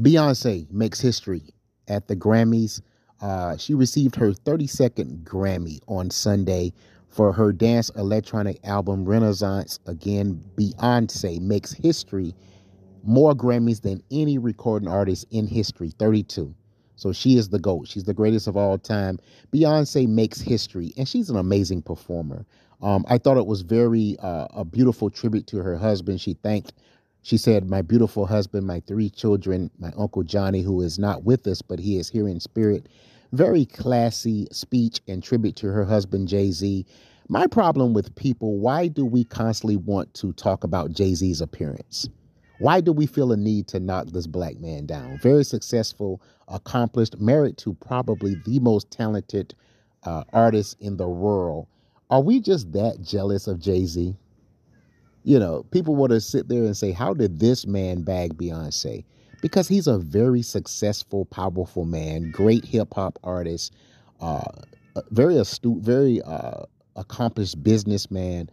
Beyonce makes history at the Grammys. Uh, she received her 32nd Grammy on Sunday for her dance electronic album Renaissance. Again, Beyonce makes history more Grammys than any recording artist in history 32. So she is the GOAT. She's the greatest of all time. Beyonce makes history, and she's an amazing performer. Um, I thought it was very uh, a beautiful tribute to her husband. She thanked she said, My beautiful husband, my three children, my Uncle Johnny, who is not with us, but he is here in spirit. Very classy speech and tribute to her husband, Jay Z. My problem with people, why do we constantly want to talk about Jay Z's appearance? Why do we feel a need to knock this black man down? Very successful, accomplished, married to probably the most talented uh, artist in the world. Are we just that jealous of Jay Z? You know, people want to sit there and say, How did this man bag Beyonce? Because he's a very successful, powerful man, great hip hop artist, uh, very astute, very uh, accomplished businessman.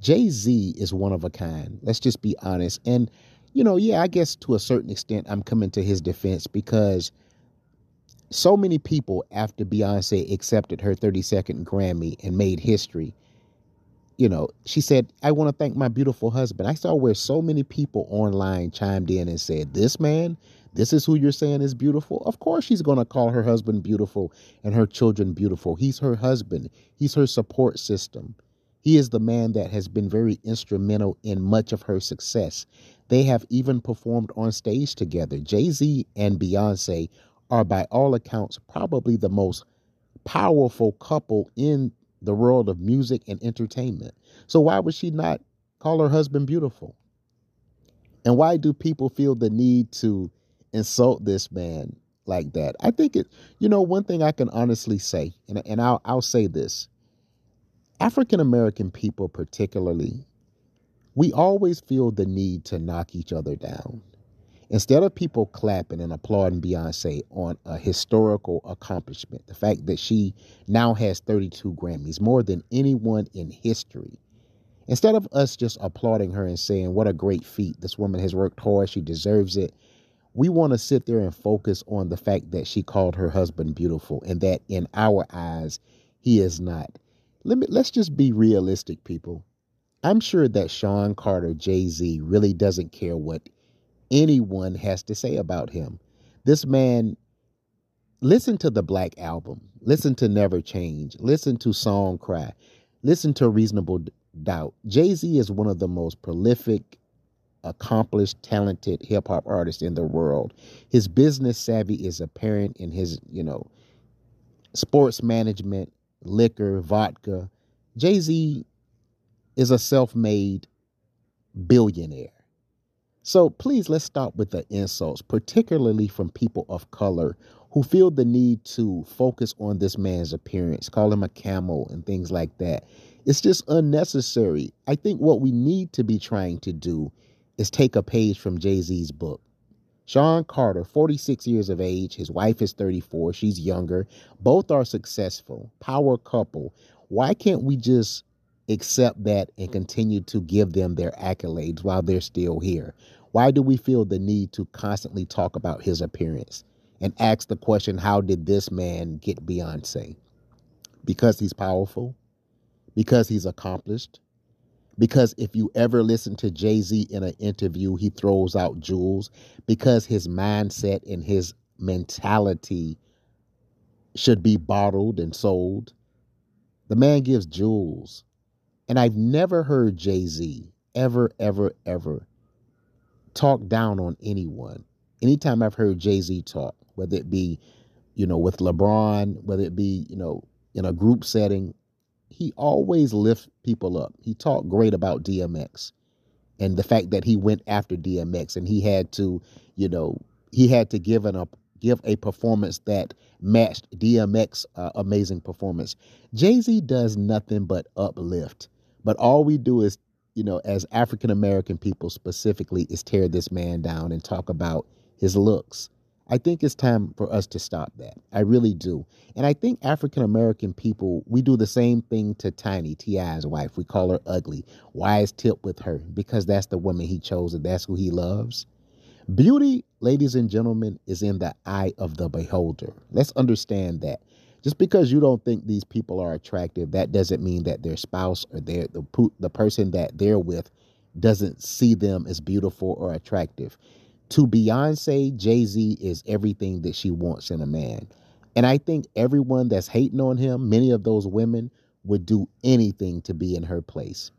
Jay Z is one of a kind. Let's just be honest. And, you know, yeah, I guess to a certain extent, I'm coming to his defense because so many people, after Beyonce accepted her 32nd Grammy and made history, you know, she said, I want to thank my beautiful husband. I saw where so many people online chimed in and said, This man, this is who you're saying is beautiful. Of course, she's going to call her husband beautiful and her children beautiful. He's her husband, he's her support system. He is the man that has been very instrumental in much of her success. They have even performed on stage together. Jay Z and Beyonce are, by all accounts, probably the most powerful couple in the world of music and entertainment. So why would she not call her husband beautiful? And why do people feel the need to insult this man like that? I think it, you know, one thing I can honestly say, and, and I'll, I'll say this African American people, particularly, we always feel the need to knock each other down. Instead of people clapping and applauding Beyonce on a historical accomplishment, the fact that she now has 32 Grammys, more than anyone in history, instead of us just applauding her and saying, What a great feat, this woman has worked hard, she deserves it, we want to sit there and focus on the fact that she called her husband beautiful and that in our eyes, he is not. Let me, let's just be realistic, people. I'm sure that Sean Carter, Jay Z, really doesn't care what anyone has to say about him. This man, listen to the Black Album, listen to Never Change, listen to Song Cry, listen to Reasonable Doubt. Jay Z is one of the most prolific, accomplished, talented hip hop artists in the world. His business savvy is apparent in his, you know, sports management, liquor, vodka. Jay Z is a self made billionaire. So please let's stop with the insults, particularly from people of color who feel the need to focus on this man's appearance, call him a camel and things like that. It's just unnecessary. I think what we need to be trying to do is take a page from Jay Z's book. Sean Carter, 46 years of age, his wife is 34, she's younger. Both are successful, power couple. Why can't we just accept that and continue to give them their accolades while they're still here? Why do we feel the need to constantly talk about his appearance and ask the question, how did this man get Beyonce? Because he's powerful? Because he's accomplished? Because if you ever listen to Jay Z in an interview, he throws out jewels. Because his mindset and his mentality should be bottled and sold. The man gives jewels and I've never heard Jay Z ever, ever, ever talk down on anyone. Anytime I've heard Jay Z talk, whether it be, you know, with LeBron, whether it be, you know, in a group setting, he always lifts people up. He talked great about DMX and the fact that he went after DMX and he had to, you know, he had to give an up give a performance that matched DMX uh, amazing performance. Jay-Z does nothing but uplift. But all we do is, you know, as African American people specifically, is tear this man down and talk about his looks. I think it's time for us to stop that. I really do. And I think African American people, we do the same thing to Tiny, T.I.'s wife. We call her ugly. Why is Tip with her? Because that's the woman he chose and that's who he loves. Beauty, ladies and gentlemen, is in the eye of the beholder. Let's understand that. Just because you don't think these people are attractive, that doesn't mean that their spouse or their the the person that they're with doesn't see them as beautiful or attractive. To Beyonce, Jay Z is everything that she wants in a man. And I think everyone that's hating on him, many of those women would do anything to be in her place.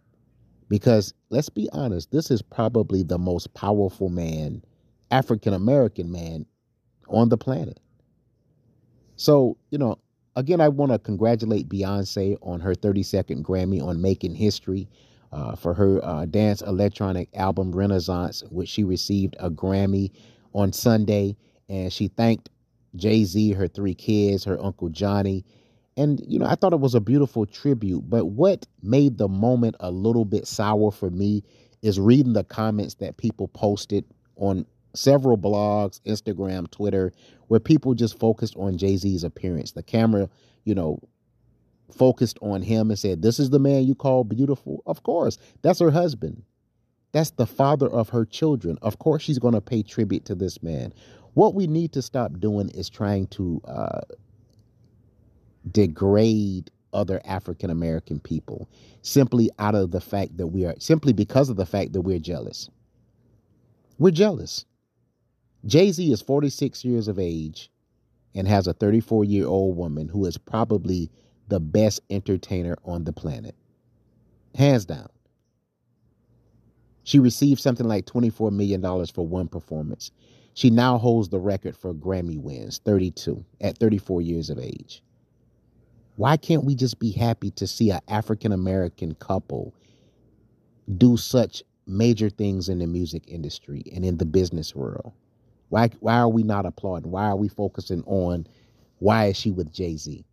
Because let's be honest, this is probably the most powerful man African American man on the planet. So, you know, again, I want to congratulate Beyonce on her 32nd Grammy on making history uh, for her uh, dance electronic album Renaissance, which she received a Grammy on Sunday. And she thanked Jay Z, her three kids, her Uncle Johnny. And, you know, I thought it was a beautiful tribute. But what made the moment a little bit sour for me is reading the comments that people posted on several blogs, Instagram, Twitter, where people just focused on Jay Z's appearance. The camera, you know, focused on him and said, This is the man you call beautiful. Of course, that's her husband. That's the father of her children. Of course, she's going to pay tribute to this man. What we need to stop doing is trying to uh, degrade other African American people simply out of the fact that we are, simply because of the fact that we're jealous. We're jealous. Jay Z is 46 years of age and has a 34 year old woman who is probably the best entertainer on the planet. Hands down. She received something like $24 million for one performance. She now holds the record for Grammy wins, 32, at 34 years of age. Why can't we just be happy to see an African American couple do such major things in the music industry and in the business world? Why why are we not applauding? Why are we focusing on why is she with Jay-Z?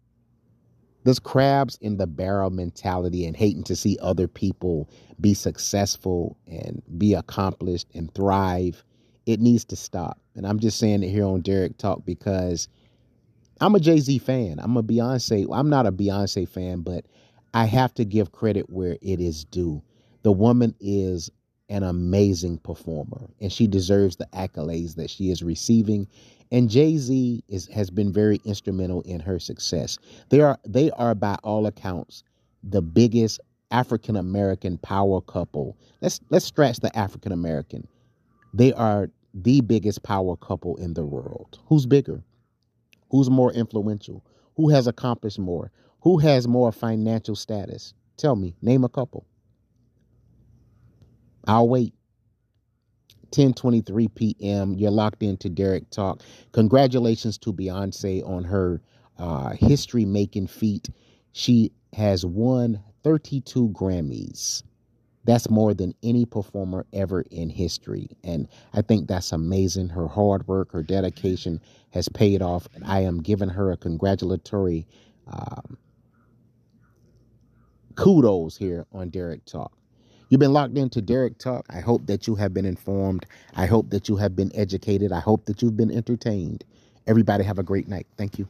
This crabs in the barrel mentality and hating to see other people be successful and be accomplished and thrive. It needs to stop. And I'm just saying it here on Derek Talk because I'm a Jay Z fan. I'm a Beyonce. I'm not a Beyonce fan, but I have to give credit where it is due. The woman is an amazing performer, and she deserves the accolades that she is receiving. And Jay Z has been very instrumental in her success. They are they are by all accounts the biggest African American power couple. Let's let's scratch the African American. They are the biggest power couple in the world. Who's bigger? Who's more influential? Who has accomplished more? Who has more financial status? Tell me, name a couple. I'll wait. 10:23 p.m. You're locked into Derek Talk. Congratulations to Beyonce on her uh, history-making feat. She has won 32 Grammys. That's more than any performer ever in history, and I think that's amazing. Her hard work, her dedication has paid off, and I am giving her a congratulatory um, kudos here on Derek Talk. You've been locked into Derek Talk. I hope that you have been informed. I hope that you have been educated. I hope that you've been entertained. Everybody have a great night. Thank you.